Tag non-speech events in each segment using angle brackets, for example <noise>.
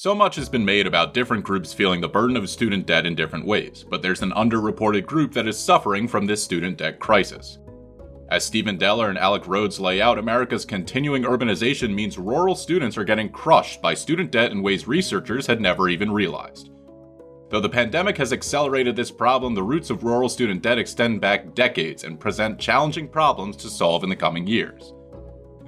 So much has been made about different groups feeling the burden of student debt in different ways, but there's an underreported group that is suffering from this student debt crisis. As Steven Deller and Alec Rhodes lay out, America's continuing urbanization means rural students are getting crushed by student debt in ways researchers had never even realized. Though the pandemic has accelerated this problem, the roots of rural student debt extend back decades and present challenging problems to solve in the coming years.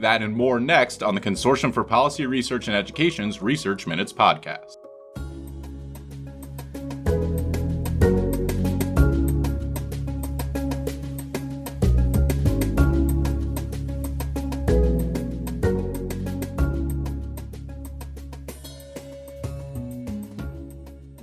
That and more next on the Consortium for Policy Research and Education's Research Minutes podcast.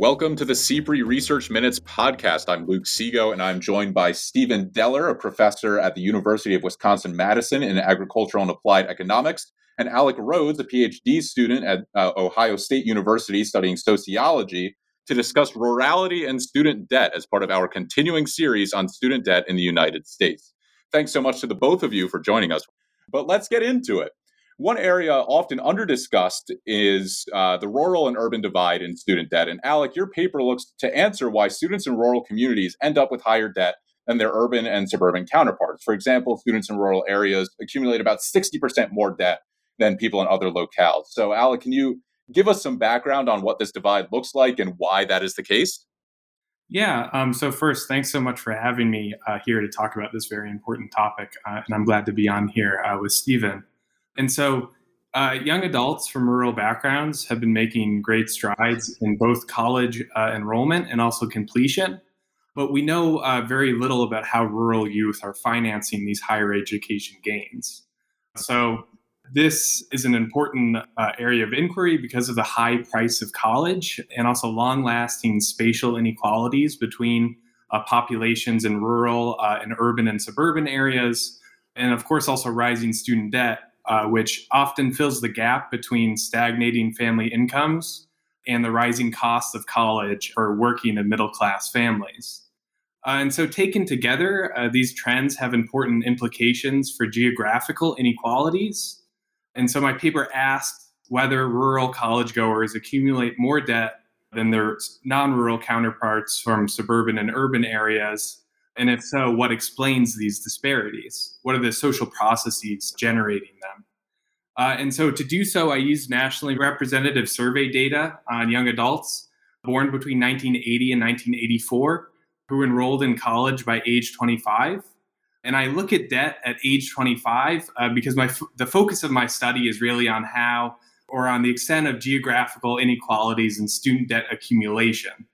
Welcome to the CPRE Research Minutes podcast. I'm Luke Sego, and I'm joined by Steven Deller, a professor at the University of Wisconsin Madison in agricultural and applied economics, and Alec Rhodes, a PhD student at uh, Ohio State University studying sociology, to discuss rurality and student debt as part of our continuing series on student debt in the United States. Thanks so much to the both of you for joining us. But let's get into it. One area often underdiscussed is uh, the rural and urban divide in student debt. And Alec, your paper looks to answer why students in rural communities end up with higher debt than their urban and suburban counterparts. For example, students in rural areas accumulate about 60% more debt than people in other locales. So, Alec, can you give us some background on what this divide looks like and why that is the case? Yeah. Um, so first, thanks so much for having me uh, here to talk about this very important topic, uh, and I'm glad to be on here uh, with Steven. And so, uh, young adults from rural backgrounds have been making great strides in both college uh, enrollment and also completion. But we know uh, very little about how rural youth are financing these higher education gains. So, this is an important uh, area of inquiry because of the high price of college and also long lasting spatial inequalities between uh, populations in rural uh, and urban and suburban areas. And of course, also rising student debt uh, which often fills the gap between stagnating family incomes and the rising costs of college for working and middle class families. Uh, and so, taken together, uh, these trends have important implications for geographical inequalities. And so, my paper asks whether rural college goers accumulate more debt than their non rural counterparts from suburban and urban areas and if so, what explains these disparities? What are the social processes generating them? Uh, and so to do so, I used nationally representative survey data on young adults born between 1980 and 1984 who enrolled in college by age 25. And I look at debt at age 25 uh, because my f- the focus of my study is really on how or on the extent of geographical inequalities and student debt accumulation.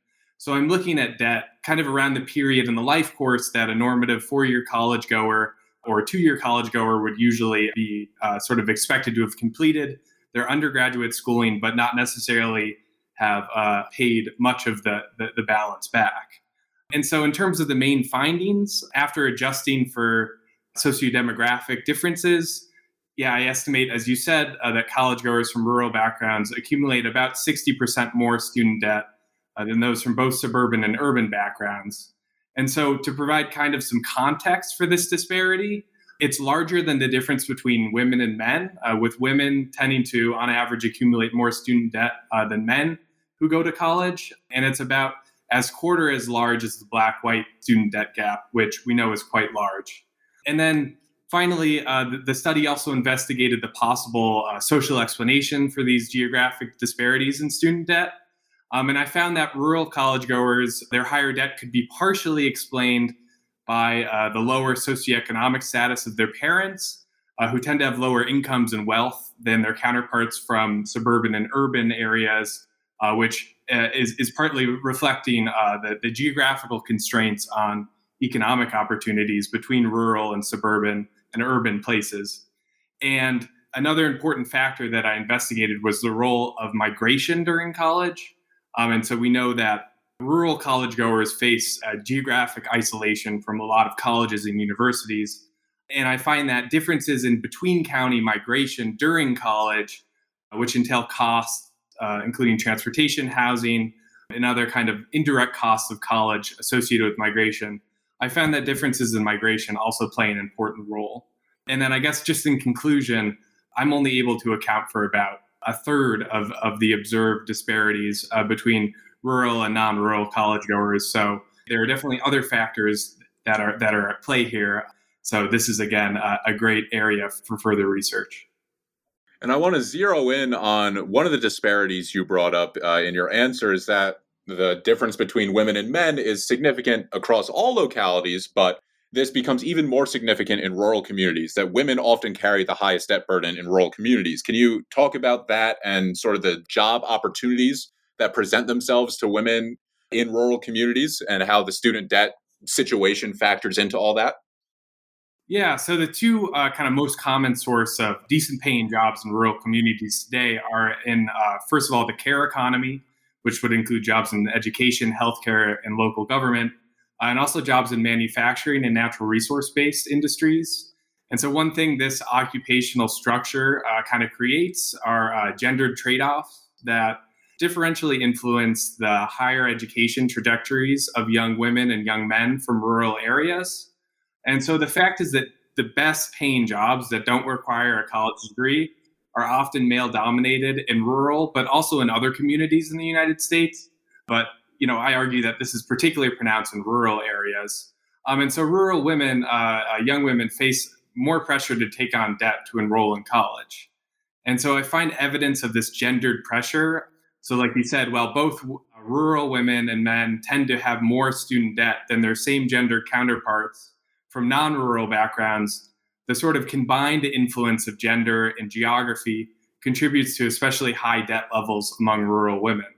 So I'm looking at debt kind of around the period in the life course that a normative four year college goer or two year college goer would usually be uh, sort of expected to have completed their undergraduate schooling, but not necessarily have uh, paid much of the, the, the balance back. And so, in terms of the main findings, after adjusting for sociodemographic differences, yeah, I estimate, as you said, uh, that college goers from rural backgrounds accumulate about 60% more student debt uh, than those from both suburban and urban backgrounds. And so, to provide kind of some context for this disparity, it's larger than the difference between women and men, uh, with women tending to, on average, accumulate more student debt uh, than men who go to college. And it's about as quarter as large as the black white student debt gap, which we know is quite large. And then finally, uh, the, the, study also investigated the possible uh, social explanation for these geographic disparities in student debt. Um, and I found that rural college goers, their higher debt could be partially explained by uh, the lower socioeconomic status of their parents, uh, who tend to have lower incomes and wealth than their counterparts from suburban and urban areas, uh, which uh, is, is partly reflecting uh, the, the geographical constraints on economic opportunities between rural and suburban and urban places. And another important factor that I investigated was the role of migration during college. Um, and so we know that rural college goers face uh, geographic isolation from a lot of colleges and universities. And I find that differences in between county migration during college, uh, which entail costs, uh, including transportation, housing, and other kind of indirect costs of college associated with migration, I found that differences in migration also play an important role. And then I guess just in conclusion, I'm only able to account for about a third of, of the observed disparities uh, between rural and non-rural college goers. So there are definitely other factors that are that are at play here. So this is again a, a great area for further research. And I want to zero in on one of the disparities you brought up uh, in your answer is that the difference between women and men is significant across all localities, but this becomes even more significant in rural communities that women often carry the highest debt burden in rural communities. Can you talk about that and sort of the job opportunities that present themselves to women in rural communities and how the student debt situation factors into all that? Yeah, so the two uh, kind of most common source of decent paying jobs in rural communities today are in, uh, first of all, the care economy, which would include jobs in education, healthcare, and local government, uh, and also jobs in manufacturing and natural resource based industries. And so, one thing this occupational structure uh, kind of creates are uh, gendered trade offs that differentially influence the higher education trajectories of young women and young men from rural areas. And so, the fact is that the best paying jobs that don't require a college degree are often male dominated in rural, but also in other communities in the United States. But you know, I argue that this is particularly pronounced in rural areas. Um, and so, rural women, uh, uh, young women, face more pressure to take on debt to enroll in college. And so, I find evidence of this gendered pressure. So, like you said, while both rural women and men tend to have more student debt than their same gender counterparts from non rural backgrounds, the sort of combined influence of gender and geography contributes to especially high debt levels among rural women.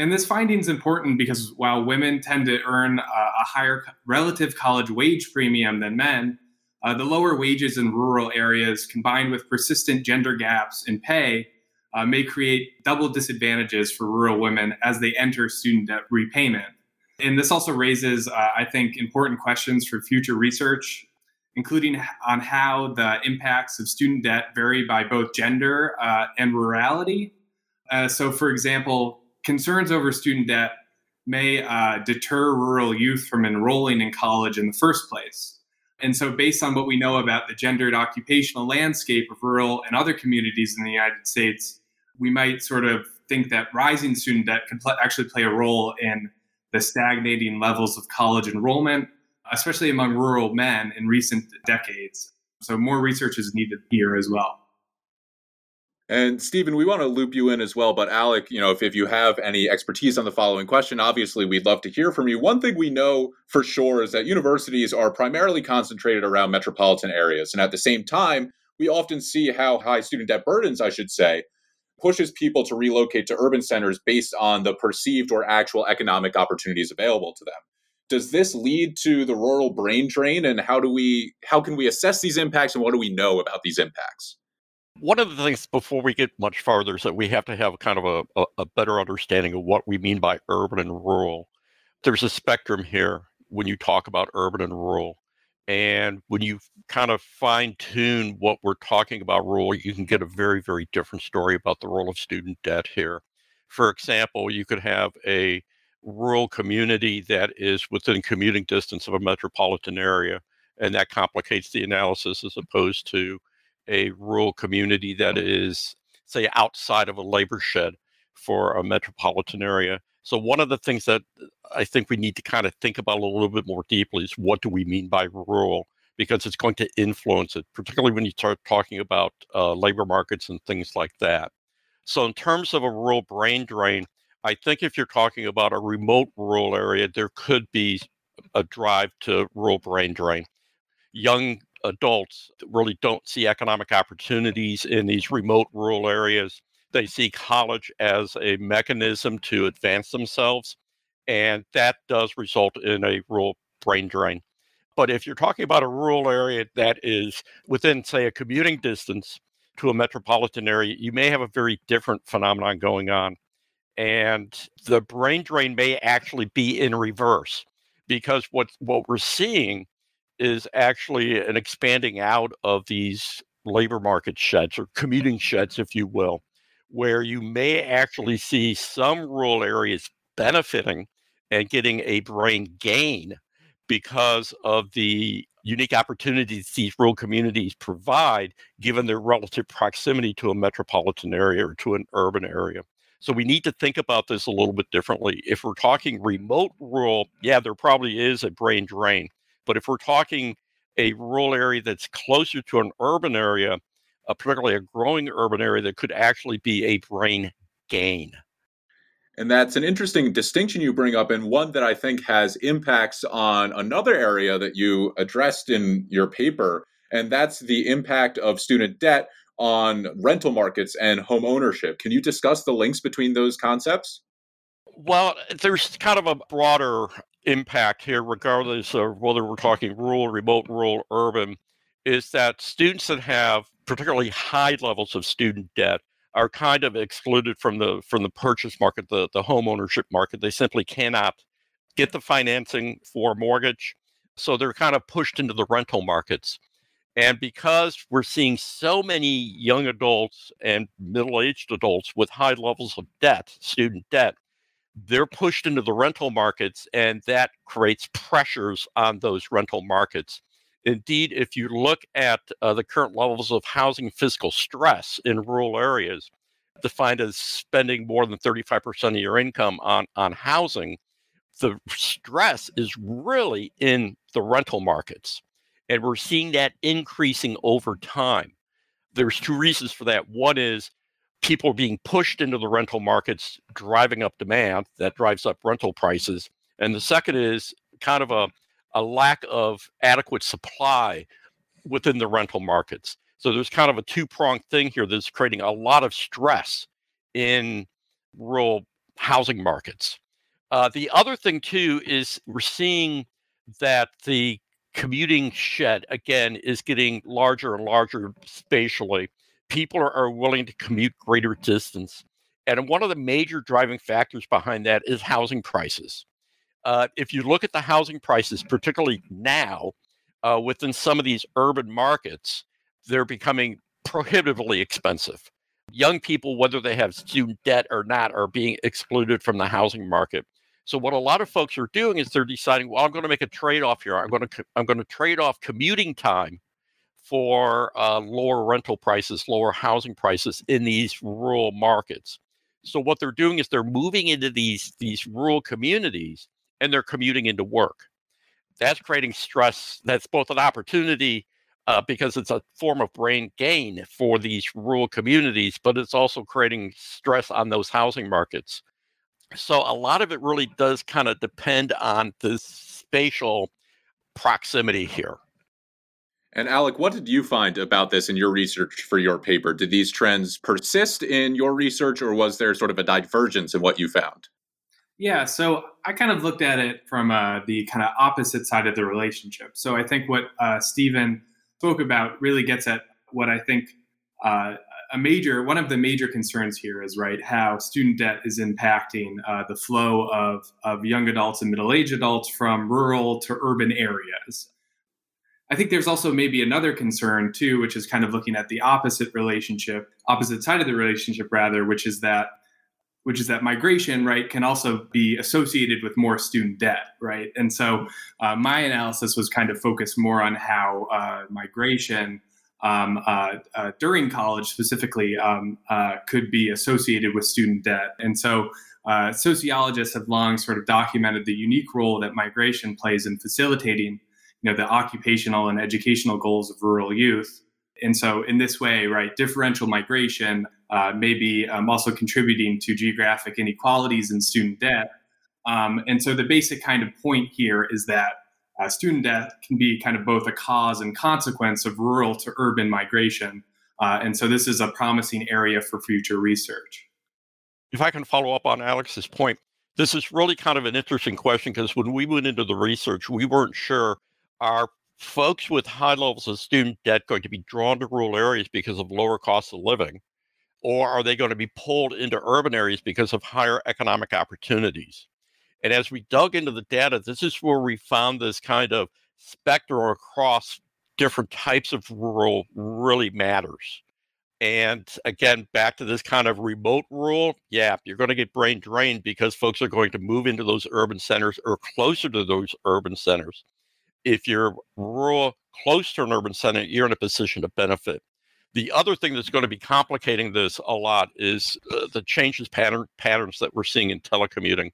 And this finding is important because while women tend to earn a, a higher relative college wage premium than men, uh, the lower wages in rural areas combined with persistent gender gaps in pay uh, may create double disadvantages for rural women as they enter student debt repayment. And this also raises, uh, I think, important questions for future research, including on how the impacts of student debt vary by both gender uh, and rurality. Uh, so, for example, concerns over student debt may uh, deter rural youth from enrolling in college in the first place. And so, based on what we know about the gendered occupational landscape of rural and other communities in the United States, we might sort of think that rising student debt could pl- actually play a role in the stagnating levels of college enrollment, especially among rural men in recent decades. So, more research is needed here as well. And Steven, we want to loop you in as well. But Alec, you know, if, if you have any expertise on the following question, obviously we'd love to hear from you. One thing we know for sure is that universities are primarily concentrated around metropolitan areas. And at the same time, we often see how high student debt burdens, I should say, pushes people to relocate to urban centers based on the perceived or actual economic opportunities available to them. Does this lead to the rural brain drain and how do we how can we assess these impacts and what do we know about these impacts? One of the things before we get much farther is that we have to have kind of a, a, a, better understanding of what we mean by urban and rural. There's a spectrum here when you talk about urban and rural. And when you kind of fine tune what we're talking about rural, you can get a very, very different story about the role of student debt here. For example, you could have a rural community that is within commuting distance of a metropolitan area, and that complicates the analysis as opposed to a rural community that is, say, outside of a labor shed for a metropolitan area. So, one of the things that I think we need to kind of think about a little bit more deeply is what do we mean by rural? Because it's going to influence it, particularly when you start talking about uh, labor markets and things like that. So, in terms of a rural brain drain, I think if you're talking about a remote rural area, there could be a drive to rural brain drain. Young adults really don't see economic opportunities in these remote rural areas. They see college as a mechanism to advance themselves, and that does result in a rural brain drain. But if you're talking about a rural area that is within, say, a commuting distance to a metropolitan area, you may have a very different phenomenon going on. And the brain drain may actually be in reverse because what, what we're seeing is actually an expanding out of these labor market sheds or commuting sheds, if you will, where you may actually see some rural areas benefiting and getting a brain gain because of the unique opportunities these rural communities provide given their relative proximity to a metropolitan area or to an urban area. So we need to think about this a little bit differently. If we're talking remote rural, yeah, there probably is a brain drain. But if we're talking a rural area that's closer to an urban area, uh, particularly a growing urban area, that could actually be a brain gain. And that's an interesting distinction you bring up, and one that I think has impacts on another area that you addressed in your paper, and that's the impact of student debt on rental markets and home ownership. Can you discuss the links between those concepts? Well, there's kind of a broader impact here, regardless of whether we're talking rural, remote, rural, urban, is that students that have particularly high levels of student debt are kind of excluded from the from the purchase market, the, the home ownership market. They simply cannot get the financing for a mortgage. So they're kind of pushed into the rental markets. And because we're seeing so many young adults and middle aged adults with high levels of debt, student debt, they're pushed into the rental markets, and that creates pressures on those rental markets. Indeed, if you look at uh, the current levels of housing fiscal stress in rural areas, defined as spending more than 35% of your income on, on housing, the stress is really in the rental markets. And we're seeing that increasing over time. There's two reasons for that. One is people are being pushed into the rental markets, driving up demand. That drives up rental prices. And the second is kind of a a lack of adequate supply within the rental markets. So there's kind of a two pronged thing here that's creating a lot of stress in rural housing markets. Uh, the other thing, too, is we're seeing that the commuting shed, again, is getting larger and larger spatially. People are, are willing to commute greater distance. And one of the major driving factors behind that is housing prices uh, if you look at the housing prices, particularly now uh, within some of these urban markets, they're becoming prohibitively expensive. Young people, whether they have student debt or not, are being excluded from the housing market. So what a lot of folks are doing is they're deciding, well, I'm going to make a trade-off here. I'm going to I'm going to trade off commuting time for uh, lower rental prices, lower housing prices in these rural markets. So what they're doing is they're moving into these these rural communities and they're commuting into work. That's creating stress. That's both an opportunity uh, because it's a form of brain gain for these rural communities, but it's also creating stress on those housing markets. So a lot of it really does kind of depend on the spatial proximity here. And Alec, what did you find about this in your research for your paper? Did these trends persist in your research, or was there sort of a divergence in what you found? Yeah, so I kind of looked at it from uh, the kind of opposite side of the relationship. So I think what uh, Steven spoke about really gets at what I think uh, a major, one of the major concerns here is right how student debt is impacting uh, the flow of of young adults and middle aged adults from rural to urban areas. I think there's also maybe another concern too, which is kind of looking at the opposite relationship, opposite side of the relationship rather, which is that which is that migration, right, can also be associated with more student debt, right? And so uh, my analysis was kind of focused more on how uh, migration um, uh, uh during college specifically um, uh, could be associated with student debt. And so uh, sociologists have long sort of documented the unique role that migration plays in facilitating, you know, the occupational and educational goals of rural youth. And so in this way, right, differential migration uh, maybe um, also contributing to geographic inequalities in student debt. Um, and so the basic kind of point here is that uh, student debt can be kind of both a cause and consequence of rural to urban migration. Uh, and so this is a promising area for future research. If I can follow up on Alex's point, this is really kind of an interesting question because when we went into the research, we weren't sure are folks with high levels of student debt going to be drawn to rural areas because of lower costs of living? or are they going to be pulled into urban areas because of higher economic opportunities? And as we dug into the data, this is where we found this kind of spectrum across different types of rural really matters. And again, back to this kind of remote rural, yeah, you're going to get brain drained because folks are going to move into those urban centers or closer to those urban centers. If you're rural, close to an urban center, you're in a position to benefit. The other thing that's going to be complicating this a lot is uh, the changes pattern patterns that we're seeing in telecommuting.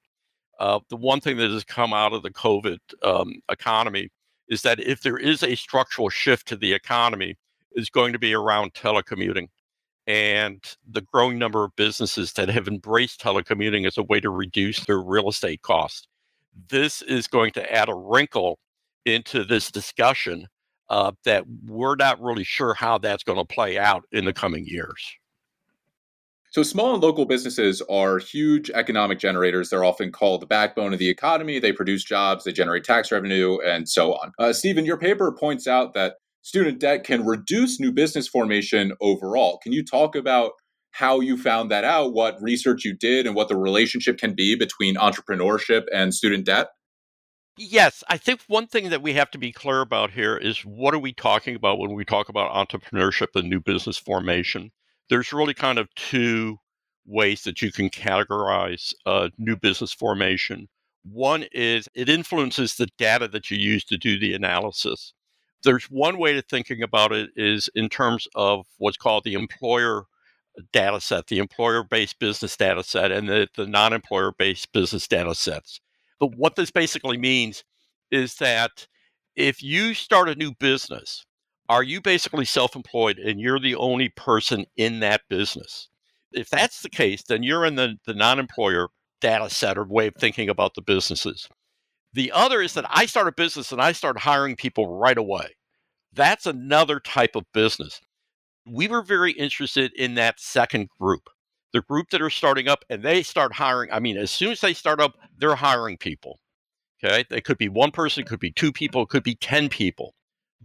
Uh, the one thing that has come out of the COVID um, economy is that if there is a structural shift to the economy, is going to be around telecommuting and the growing number of businesses that have embraced telecommuting as a way to reduce their real estate costs. This is going to add a wrinkle into this discussion uh, that we're not really sure how that's going to play out in the coming years. So, small and local businesses are huge economic generators. They're often called the backbone of the economy. They produce jobs, they generate tax revenue, and so on. Uh, Steven, your paper points out that student debt can reduce new business formation overall. Can you talk about how you found that out, what research you did, and what the relationship can be between entrepreneurship and student debt? Yes, I think one thing that we have to be clear about here is what are we talking about when we talk about entrepreneurship and new business formation? There's really kind of two ways that you can categorize uh, new business formation. One is it influences the data that you use to do the analysis. There's one way to thinking about it is in terms of what's called the employer data set, the employer based business data set, and the, the non employer based business data sets. But what this basically means is that if you start a new business, are you basically self employed and you're the only person in that business? If that's the case, then you're in the, the non employer data set or way of thinking about the businesses. The other is that I start a business and I start hiring people right away. That's another type of business. We were very interested in that second group the group that are starting up and they start hiring. I mean, as soon as they start up, they're hiring people. Okay. It could be one person, it could be two people, it could be 10 people.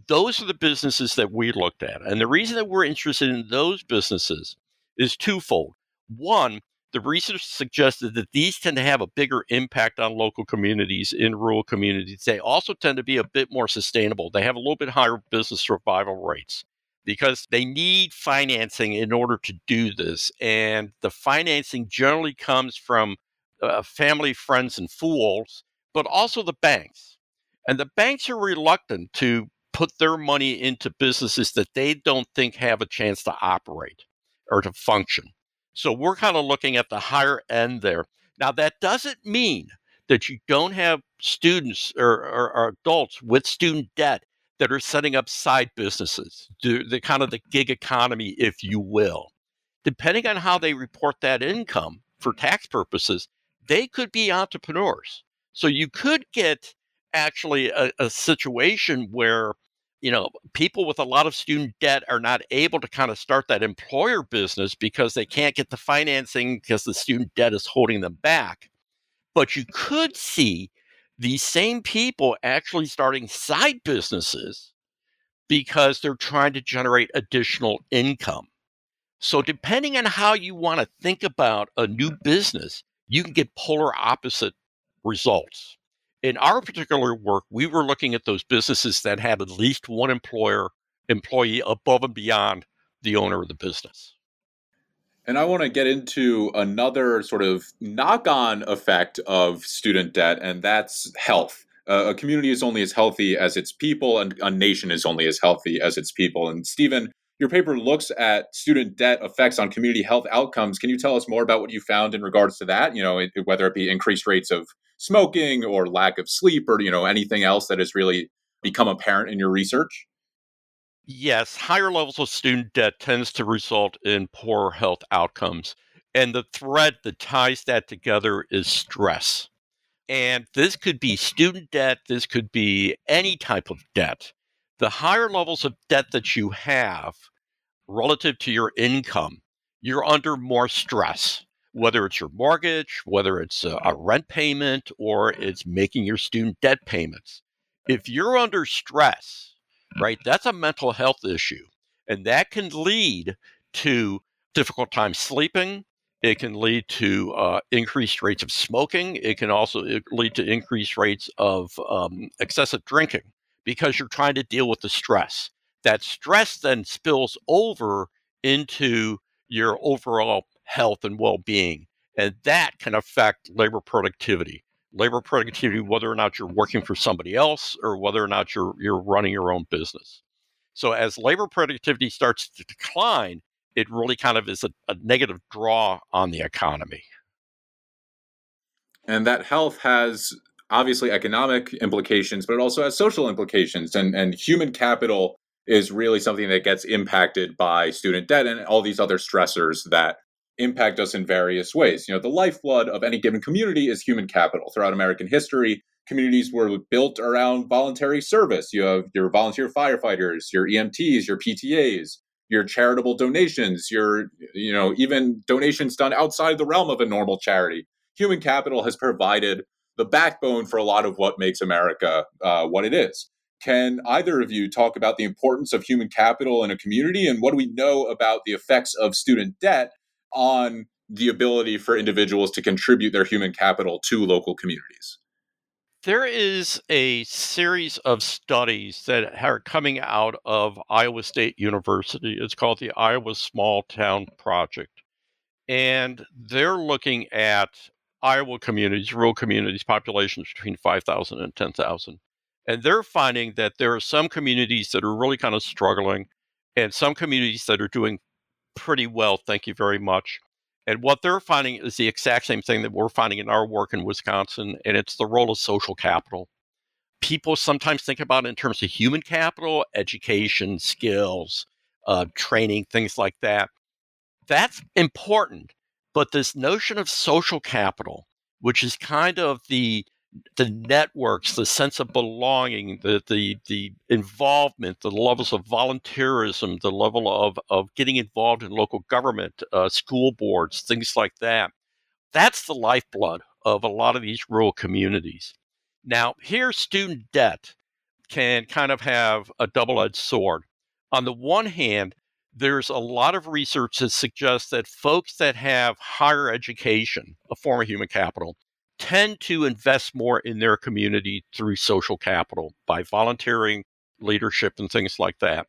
Those are the businesses that we looked at. And the reason that we're interested in those businesses is twofold. One, the research suggested that these tend to have a bigger impact on local communities in rural communities. They also tend to be a bit more sustainable. They have a little bit higher business survival rates because they need financing in order to do this. And the financing generally comes from uh, family, friends, and fools, but also the banks. And the banks are reluctant to put their money into businesses that they don't think have a chance to operate or to function. So we're kind of looking at the higher end there. Now, that doesn't mean that you don't have students or, or, or adults with student debt that are setting up side businesses, the, kind of the gig economy, if you will. Depending on how they report that income for tax purposes, they could be entrepreneurs. So you could get actually a, a situation where you know people with a lot of student debt are not able to kind of start that employer business because they can't get the financing because the student debt is holding them back but you could see these same people actually starting side businesses because they're trying to generate additional income. So, depending on how you want to think about a new business, you can get polar opposite results. In our particular work, we were looking at those businesses that had at least one employer employee above and beyond the owner of the business. And I want to get into another sort of knock on effect of student debt, and that's health. Uh, a community is only as healthy as its people, and a nation is only as healthy as its people. And Steven, your paper looks at student debt effects on community health outcomes. Can you tell us more about what you found in regards to that? You know, it, whether it be increased rates of smoking or lack of sleep, or you know anything else that has really become apparent in your research. Yes, higher levels of student debt tends to result in poor health outcomes. And the thread that ties that together is stress. And this could be student debt, this could be any type of debt. The higher levels of debt that you have relative to your income, you're under more stress, whether it's your mortgage, whether it's a, rent payment, or it's making your student debt payments. If you're under stress, right? That's a mental health issue. And that can lead to difficult time sleeping. It can lead to uh, increased rates of smoking. It can also lead to increased rates of um, excessive drinking because you're trying to deal with the stress. That stress then spills over into your overall health and well being. And that can affect labor productivity. Labor productivity, whether or not you're working for somebody else or whether or not you're you're running your own business. So as labor productivity starts to decline, it really kind of is a, a negative draw on the economy. And that health has obviously economic implications, but it also has social implications. And, and human capital is really something that gets impacted by student debt and all these other stressors that impact us in various ways. You know, the lifeblood of any given community is human capital. Throughout American history, communities were built around voluntary service. You have your volunteer firefighters, your EMTs, your PTAs, your charitable donations, your you know, even donations done outside the realm of a normal charity. Human capital has provided the backbone for a lot of what makes America uh, what it is. Can either of you talk about the importance of human capital in a community and what do we know about the effects of student debt on the ability for individuals to contribute their human capital to local communities? There is a series of studies that are coming out of Iowa State University. It's called the Iowa Small Town Project. And they're looking at Iowa communities, rural communities, populations between 5,000 and 10,000. And they're finding that there are some communities that are really kind of struggling and some communities that are doing pretty well. Thank you very much. And what they're finding is the exact same thing that we're finding in our work in Wisconsin, and it's the role of social capital. People sometimes think about it in terms of human capital, education, skills, uh, training, things like that. That's important. But this notion of social capital, which is kind of the the networks, the sense of belonging, the the the involvement, the levels of volunteerism, the level of of getting involved in local government, uh, school boards, things like that. That's the lifeblood of a lot of these rural communities. Now, here, student debt can kind of have a double edged sword. On the one hand, there's a lot of research that suggests that folks that have higher education, a form of human capital, tend to invest more in their community through social capital by volunteering, leadership, and things like that.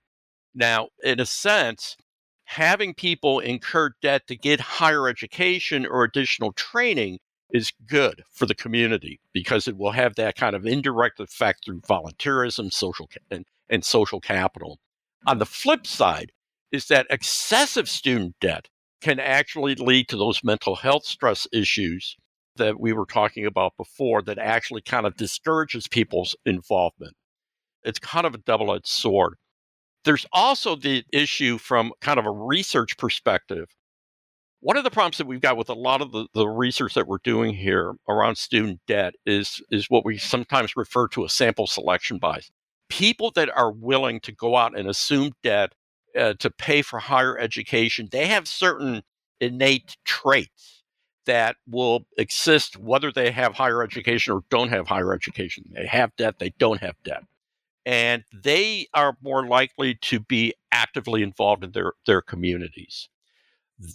Now, in a sense, having people incur debt to get higher education or additional training is good for the community because it will have that kind of indirect effect through volunteerism, social and, and social capital. On the flip side, is that excessive student debt can actually lead to those mental health stress issues that we were talking about before that actually kind of discourages people's involvement. It's kind of a double edged sword. There's also the issue from kind of a research perspective. One of the problems that we've got with a lot of the, the research that we're doing here around student debt is, is what we sometimes refer to as sample selection bias. People that are willing to go out and assume debt uh, to pay for higher education, they have certain innate traits that will exist whether they have higher education or don't have higher education. They have debt, they don't have debt. And they are more likely to be actively involved in their, their communities.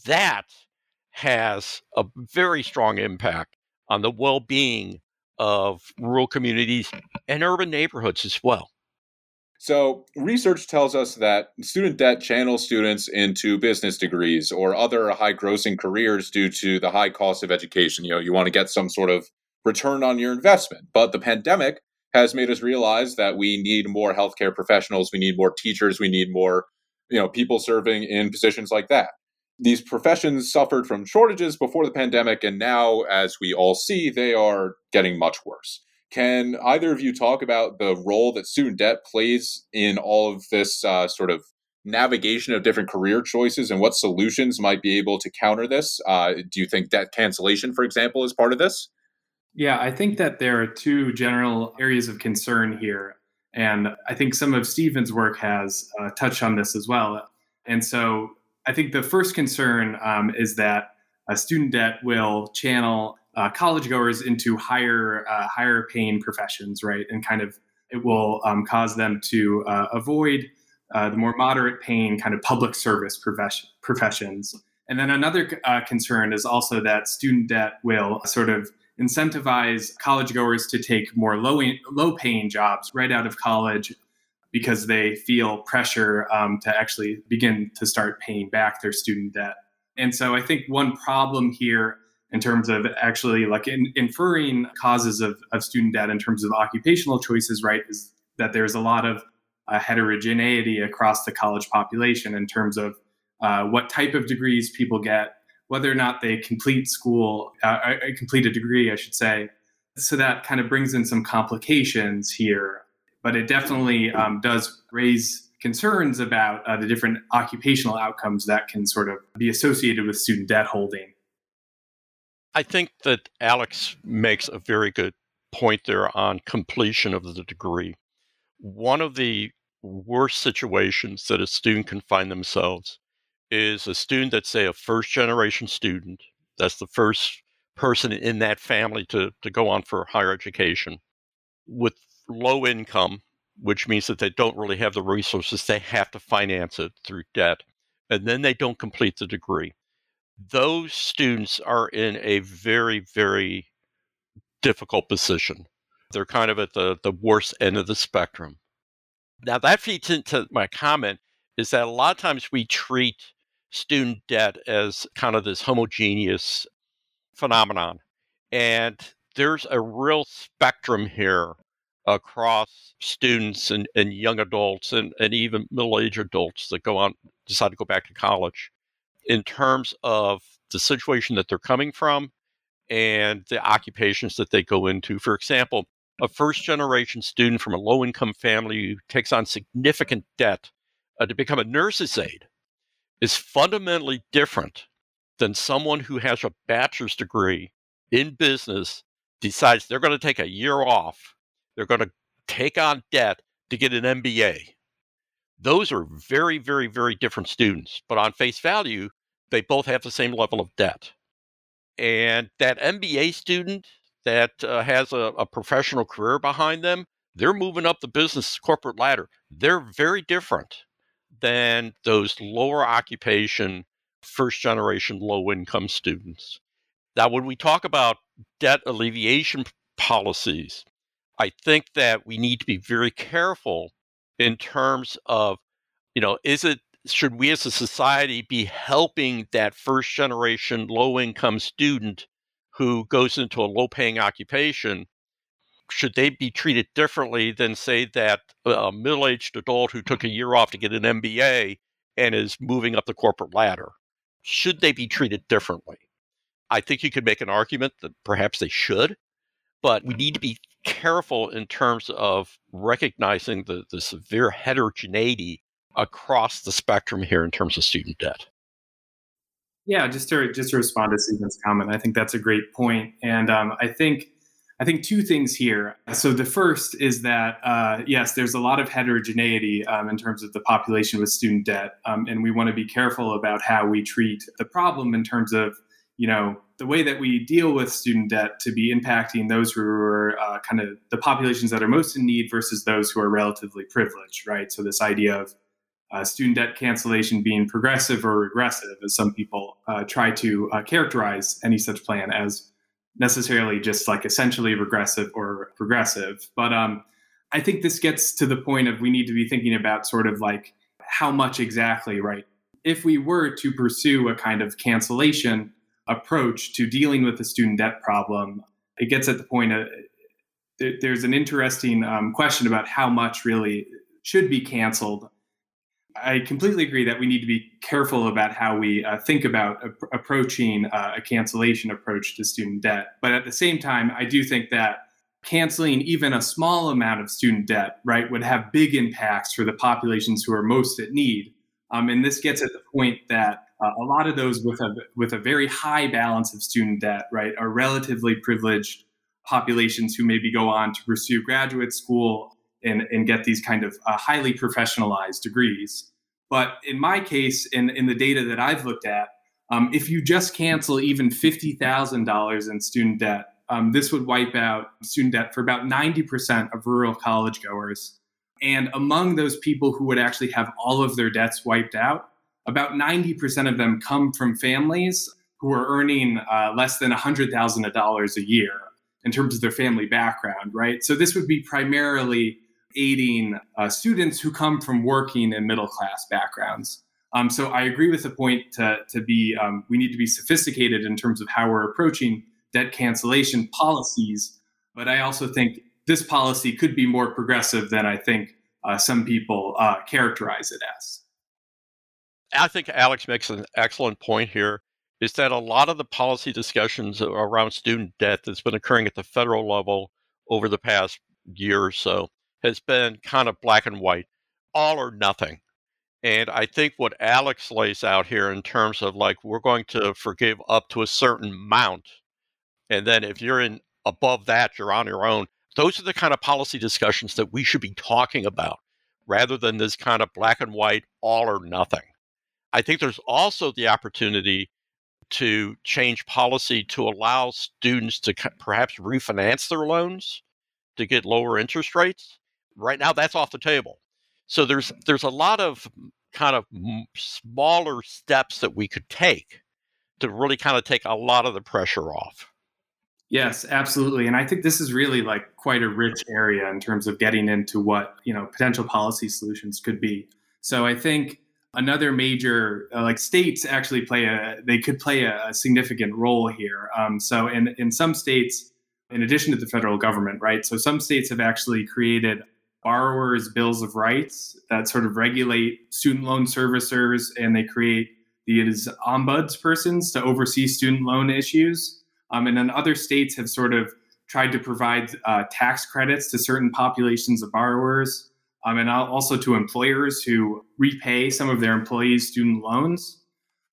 That has a very strong impact on the well being of rural communities and urban neighborhoods as well. So, research tells us that student debt channels students into business degrees or other high grossing careers due to the high cost of education. You know, you want to get some sort of return on your investment. But the pandemic has made us realize that we need more healthcare professionals, we need more teachers, we need more, you know, people serving in positions like that. These professions suffered from shortages before the pandemic, and now, as we all see, they are getting much worse. Can either of you talk about the role that student debt plays in all of this uh, sort of navigation of different career choices and what solutions might be able to counter this? Uh, do you think debt cancellation, for example, is part of this? Yeah, I think that there are two general areas of concern here. And I think some of Steven's work has uh, touched on this as well. And so I think the first concern um, is that student debt will channel uh, college goers into higher uh, higher paying professions, right? And kind of it will um, cause them to uh, avoid uh, the more moderate paying kind of public service profession, professions. And then another uh, concern is also that student debt will sort of incentivize college goers to take more low low paying jobs right out of college because they feel pressure um, to actually begin to start paying back their student debt. And so I think one problem here in terms of actually like in, inferring causes of, of student debt in terms of occupational choices, right, is that there's a lot of uh, heterogeneity across the college population in terms of uh, what type of degrees people get, whether or not they complete school, uh, complete a degree, I should say. So that kind of brings in some complications here, but it definitely um, does raise concerns about uh, the different occupational outcomes that can sort of be associated with student debt holding. I think that Alex makes a very good point there on completion of the degree. One of the worst situations that a student can find themselves is a student that's, say, a first generation student. That's the first person in that family to, to go on for higher education with low income, which means that they don't really have the resources. They have to finance it through debt. And then they don't complete the degree those students are in a very, very difficult position. They're kind of at the, the worst end of the spectrum. Now, that feeds into my comment is that a lot of times we treat student debt as kind of this homogeneous phenomenon. And there's a real spectrum here across students and, and young adults and, and even middle aged adults that go on decide to go back to college in terms of the situation that they're coming from and the occupations that they go into. For example, a first generation student from a low income family who takes on significant debt uh, to become a nurse's aide is fundamentally different than someone who has a bachelor's degree in business decides they're going to take a year off they're going to take on debt to get an MBA those are very, very, very different students. But on face value, they both have the same level of debt. And that MBA student that uh, has a, a professional career behind them, they're moving up the business corporate ladder. They're very different than those lower occupation, first generation low income students. Now, when we talk about debt alleviation policies, I think that we need to be very careful in terms of, you know, is it should we as a society be helping that first generation low income student who goes into a low paying occupation? Should they be treated differently than, say, that uh, a middle aged adult who took a year off to get an MBA and is moving up the corporate ladder? Should they be treated differently? I think you could make an argument that perhaps they should, but we need to be careful in terms of recognizing the, the severe heterogeneity across the spectrum here in terms of student debt. Yeah, just to just to respond to Steven's comment, I think that's a great point, and um, I think I think two things here. So the first is that uh, yes, there's a lot of heterogeneity um, in terms of the population with student debt, um, and we want to be careful about how we treat the problem in terms of you know the way that we deal with student debt to be impacting those who are uh, kind of the populations that are most in need versus those who are relatively privileged, right? So this idea of uh, student debt cancellation being progressive or regressive, as some people uh, try to uh, characterize any such plan as necessarily just like essentially regressive or progressive. But um, I think this gets to the point of we need to be thinking about sort of like how much exactly, right? If we were to pursue a kind of cancellation approach to dealing with the student debt problem, it gets at the point of there's an interesting um, question about how much really should be canceled. I completely agree that we need to be careful about how we uh, think about approaching uh, a cancellation approach to student debt. But at the same time, I do think that canceling even a small amount of student debt, right, would have big impacts for the populations who are most at need. Um, and this gets at the point that uh, a lot of those with a with a very high balance of student debt, right, are relatively privileged populations who maybe go on to pursue graduate school and, and get these kind of uh, highly professionalized degrees. But in my case, in, in the data that I've looked at, um, if you just cancel even $50,000 in student debt, um, this would wipe out student debt for about 90% of rural college goers. And among those people who would actually have all of their debts wiped out, about 90% of them come from families who are earning uh, less than $100,000 a year in terms of their family background, right? So this would be primarily aiding uh, students who come from working and middle class backgrounds. Um, so I agree with the point to, to be um, we need to be sophisticated in terms of how we're approaching debt cancellation policies. But I also think this policy could be more progressive than I think uh, some people uh, characterize it as. I think Alex makes an excellent point here. Is that a lot of the policy discussions around student debt that's been occurring at the federal level over the past year or so has been kind of black and white, all or nothing. And I think what Alex lays out here in terms of like we're going to forgive up to a certain amount, and then if you're in above that, you're on your own. Those are the kind of policy discussions that we should be talking about rather than this kind of black and white, all or nothing. I think there's also the opportunity to change policy to allow students to perhaps refinance their loans to get lower interest rates. Right now, that's off the table. So there's there's a lot of kind of smaller steps that we could take to really kind of take a lot of the pressure off. Yes, absolutely. And I think this is really like quite a rich area in terms of getting into what, you know, potential policy solutions could be. So I think another major uh, like states actually play a they could play a, a significant role here. Um, so in in some states in addition to the federal government, right? So some states have actually created borrowers' bills of rights that sort of regulate student loan servicers, and they create these ombuds persons to oversee student loan issues. Um, and then other states have sort of tried to provide uh, tax credits to certain populations of borrowers, um, and also to employers who repay some of their employees' student loans.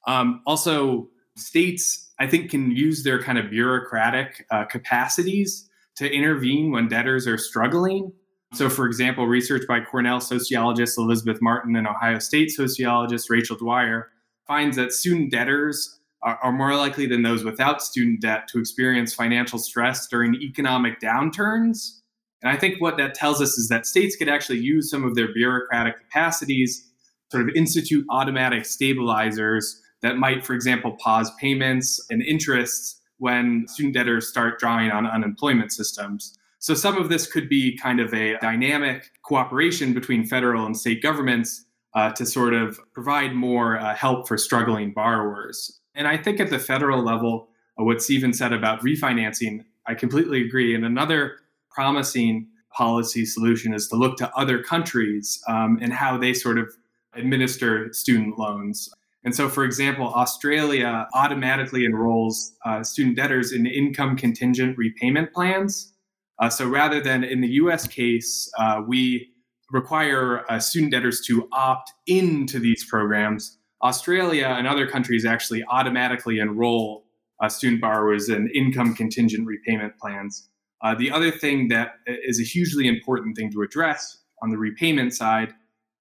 Um, also, states I think, can use their kind of bureaucratic uh, capacities to intervene when debtors are struggling. So, for example, research by Cornell sociologist Elizabeth Martin and Ohio State sociologist Rachel Dwyer finds that student debtors are, are more likely than those without student debt to experience financial stress during economic downturns. And I think what that tells us is that states could actually use some of their bureaucratic capacities, sort of institute automatic stabilizers that might, for example, pause payments and interests when student debtors start drawing on unemployment systems. So some of this could be kind of a dynamic cooperation between federal and state governments uh, to sort of provide more uh, help for struggling borrowers. And I think at the federal level, uh, what Steven said about refinancing, I completely agree. And another promising policy solution is to look to other countries um, and how they sort of administer student loans. And so, for example, Australia automatically enrolls uh, student debtors in income contingent repayment plans. Uh, so rather than in the US case, uh, we require uh, student debtors to opt into these programs. Australia and other countries actually automatically enroll uh, student borrowers in income contingent repayment plans. Uh, the other thing that is a hugely important thing to address on the repayment side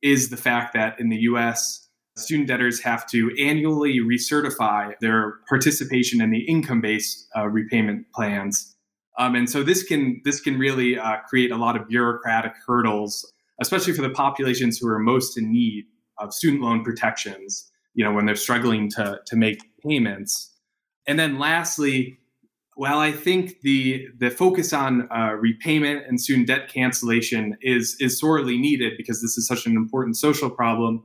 is the fact that in the US, student debtors have to annually recertify their participation in the income-based uh, repayment plans. Um, and so this can this can really uh, create a lot of bureaucratic hurdles, especially for the populations who are most in need of student loan protections. You know, when they're struggling to to make payments. And then lastly, while I think the the focus on uh, repayment and student debt cancellation is is sorely needed because this is such an important social problem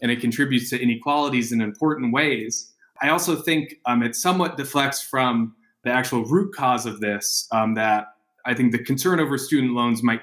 and it contributes to inequalities in important ways. I also think um, it somewhat deflects from the actual root cause of this, um, that I think the concern over student loans might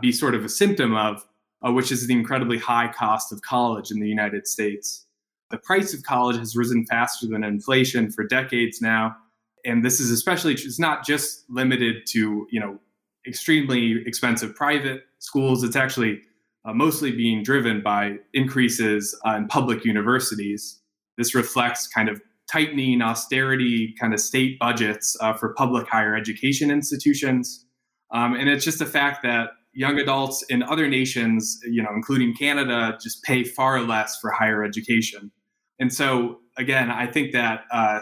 be sort of a symptom of, uh, which is the incredibly high cost of college in the United States. The price of college has risen faster than inflation for decades now. And this is especially, it's not just limited to, you know, extremely expensive private schools. It's actually uh, mostly being driven by increases uh, in public universities. This reflects kind of tightening austerity kind of state budgets uh, for public higher education institutions. Um, and it's just a fact that young adults in other nations, you know, including Canada, just pay far less for higher education. And so, again, I think that uh,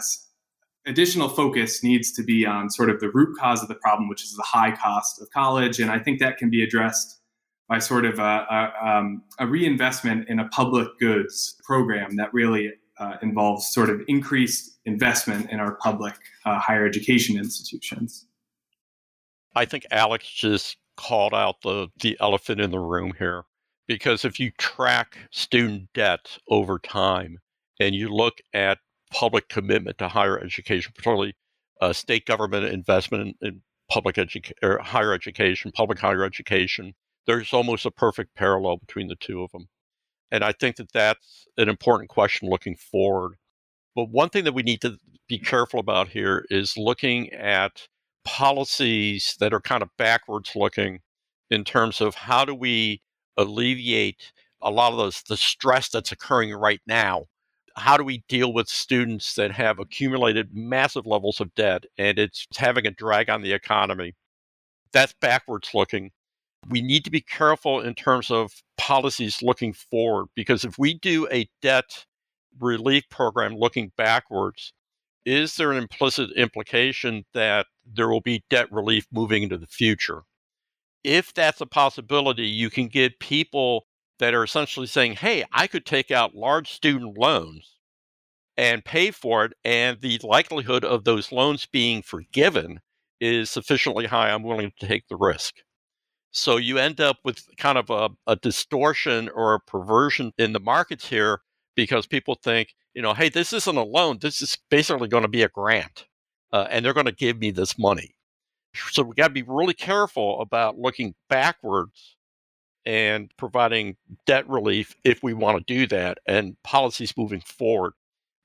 additional focus needs to be on sort of the root cause of the problem, which is the high cost of college. And I think that can be addressed by sort of a, a, um, a reinvestment in a public goods program that really uh, involves sort of increased investment in our public uh, higher education institutions. I think Alex just called out the, the elephant in the room here. Because if you track student debt over time and you look at public commitment to higher education, particularly uh, state government investment in, public education or higher education, public higher education, there's almost a perfect parallel between the two of them. And I think that that's an important question looking forward. But one thing that we need to be careful about here is looking at policies that are kind of backwards looking in terms of how do we alleviate a lot of those the stress that's occurring right now. How do we deal with students that have accumulated massive levels of debt and it's having a drag on the economy? That's backwards looking we need to be careful in terms of policies looking forward because if we do a debt relief program looking backwards is there an implicit implication that there will be debt relief moving into the future if that's a possibility, you can get people that are essentially saying, hey, I could take out large student loans and pay for it, and the likelihood of those loans being forgiven is sufficiently high. I'm willing to take the risk. So you end up with kind of a, a distortion or a perversion in the markets here because people think, you know, hey, this isn't a loan. This is basically going to be a grant, uh, and they're going to give me this money. So we got to be really careful about looking backwards and providing debt relief if we want to do that and policies moving forward.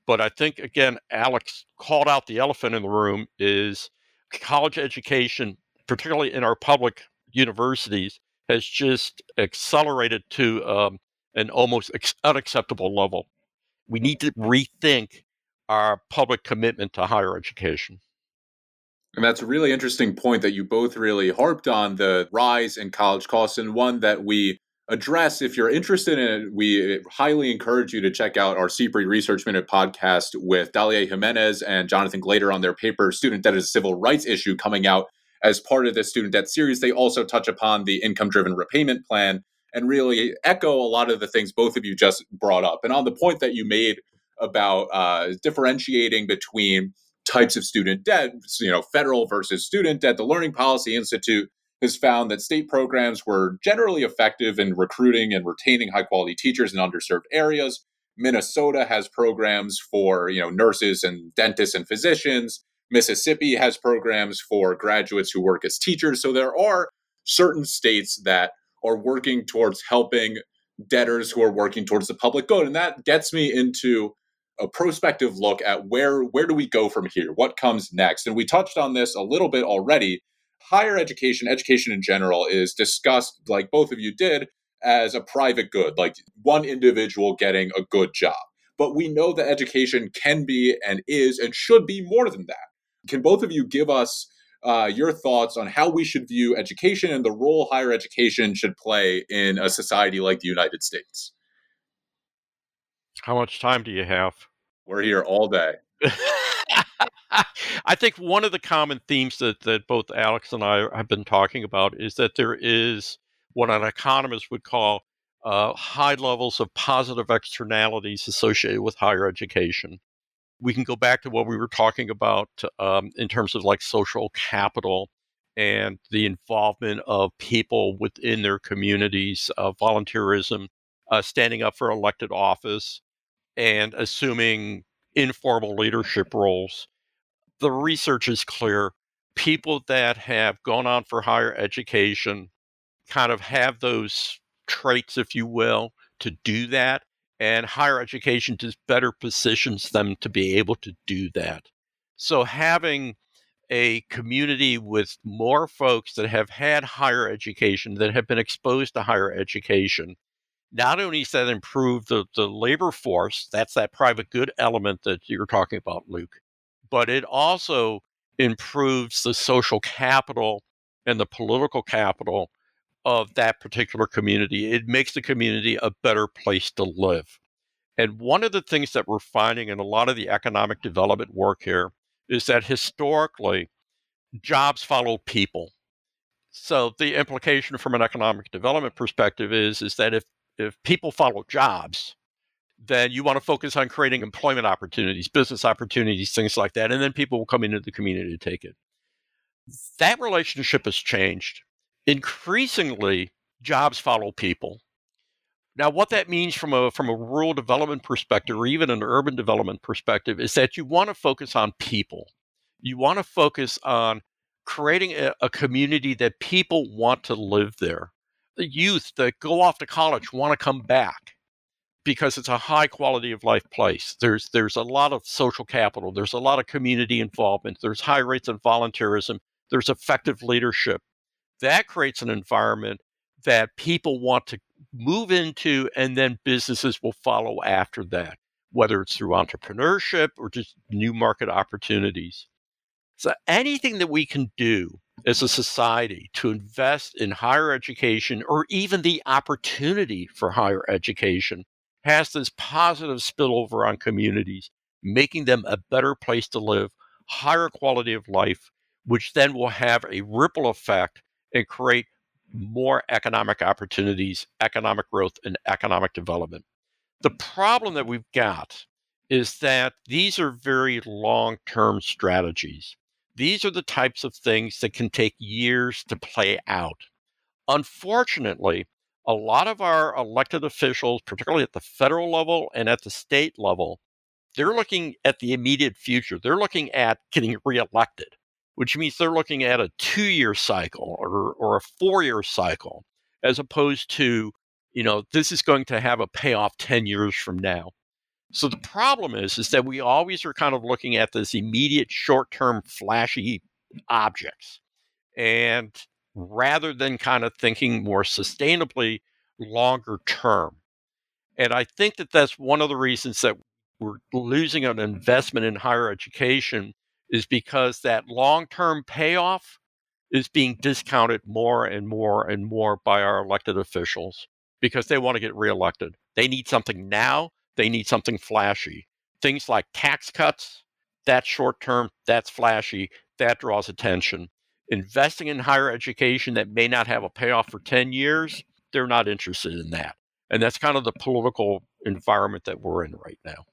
But I think again, Alex called out the elephant in the room is college education, particularly in our public universities, has just accelerated to um, an almost ex- unacceptable level. We need to rethink our public commitment to higher education. And that's a really interesting point that you both really harped on the rise in college costs, and one that we address. If you're interested in it, we highly encourage you to check out our CPRE Research Minute podcast with Dalia Jimenez and Jonathan Glater on their paper, Student Debt is a Civil Rights Issue, coming out as part of the student debt series. They also touch upon the income driven repayment plan and really echo a lot of the things both of you just brought up. And on the point that you made about uh, differentiating between types of student debt, you know, federal versus student debt. The Learning Policy Institute has found that state programs were generally effective in recruiting and retaining high quality teachers in underserved areas. Minnesota has programs for, you know, nurses and dentists and physicians. Mississippi has programs for graduates who work as teachers. So there are certain states that are working towards helping debtors who are working towards the public good. And that gets me into a prospective look at where where do we go from here? What comes next? And we touched on this a little bit already. Higher education, education in general, is discussed like both of you did as a private good, like one individual getting a good job. But we know that education can be and is and should be more than that. Can both of you give us uh, your thoughts on how we should view education and the role higher education should play in a society like the United States? How much time do you have? We're here all day. <laughs> I think one of the common themes that, that both Alex and I have been talking about is that there is what an economist would call uh, high levels of positive externalities associated with higher education. We can go back to what we were talking about um, in terms of like social capital and the involvement of people within their communities, uh, volunteerism, uh, standing up for elected office, and assuming informal leadership roles. The research is clear. People that have gone on for higher education kind of have those traits, if you will, to do that. And higher education just better positions them to be able to do that. So having a community with more folks that have had higher education, that have been exposed to higher education, not only does that improve the, the labor force, that's that private good element that you're talking about, Luke, but it also improves the social capital and the political capital of that particular community. It makes the community a better place to live. And one of the things that we're finding in a lot of the economic development work here is that historically, jobs follow people. So the implication from an economic development perspective is, is that if if people follow jobs, then you want to focus on creating employment opportunities, business opportunities, things like that. And then people will come into the community to take it. That relationship has changed. Increasingly, jobs follow people. Now, what that means from a from a rural development perspective, or even an urban development perspective, is that you want to focus on people. You want to focus on creating a, a community that people want to live there. The youth that go off to college want to come back because it's a high quality of life place. There's there's a lot of social capital. There's a lot of community involvement. There's high rates of volunteerism. There's effective leadership. That creates an environment that people want to move into, and then businesses will follow after that, whether it's through entrepreneurship or just new market opportunities. So anything that we can do as a society to invest in higher education or even the opportunity for higher education has this positive spillover on communities, making them a better place to live, higher quality of life, which then will have a ripple effect and create more economic opportunities, economic growth, and economic development. The problem that we've got is that these are very long term strategies. These are the types of things that can take years to play out. Unfortunately, a lot of our elected officials, particularly at the federal level and at the state level, they're looking at the immediate future. They're looking at getting reelected, which means they're looking at a two year cycle or, or a four year cycle, as opposed to, you know, this is going to have a payoff 10 years from now. So the problem is, is that we always are kind of looking at this immediate short term flashy objects. And rather than kind of thinking more sustainably longer term. And I think that that's one of the reasons that we're losing an investment in higher education is because that long term payoff is being discounted more and more and more by our elected officials because they want to get reelected. They need something now, they need something flashy. Things like tax cuts, that's short term, that's flashy, that draws attention investing in higher education that may not have a payoff for 10 years, they're not interested in that. And that's kind of the political environment that we're in right now.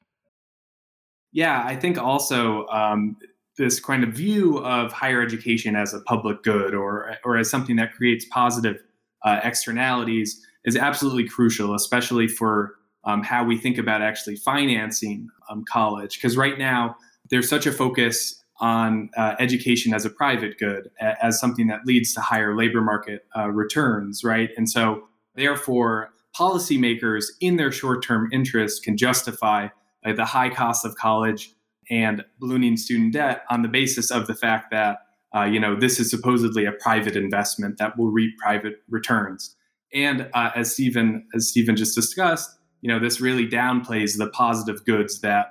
Yeah, I think also um, this kind of view of higher education as a public good or, or as something that creates positive uh, externalities is absolutely crucial, especially for um, how we think about actually financing um, college. Because right now, there's such a focus on uh, education as a private good, as something that leads to higher labor market uh, returns, right? And so, therefore, policymakers, in their short term interest, can justify uh, the high cost of college and ballooning student debt on the basis of the fact that uh, you know this is supposedly a private investment that will reap private returns. And uh, as Steven as Steven just discussed, you know this really downplays the positive goods that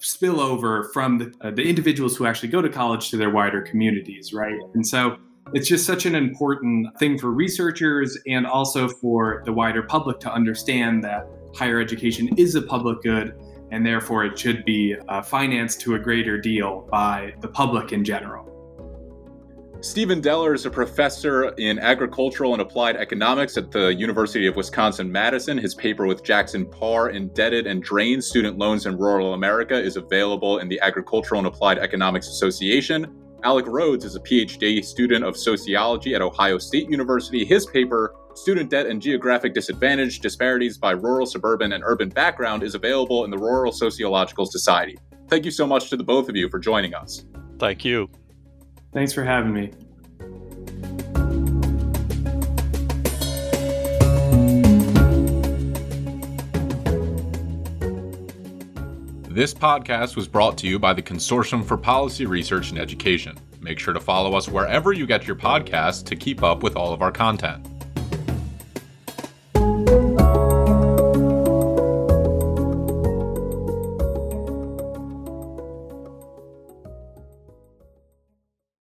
spill over from the, uh, the individuals who actually go to college to their wider communities, right? And so it's just such an important thing for researchers and also for the wider public to understand that higher education is a public good and therefore it should be uh, financed to a greater deal by the public in general. Steven Deller is a professor in agricultural and applied economics at the University of Wisconsin Madison. His paper with Jackson Parr, Indebted and Drained Student Loans in Rural America, is available in the Agricultural and Applied Economics Association. Alec Rhodes is a PhD student of sociology at Ohio State University. His paper, Student Debt and Geographic Disadvantage Disparities by Rural, Suburban, and Urban Background, is available in the Rural Sociological Society. Thank you so much to the both of you for joining us. Thank you. Thanks for having me. This podcast was brought to you by the Consortium for Policy Research and Education. Make sure to follow us wherever you get your podcasts to keep up with all of our content.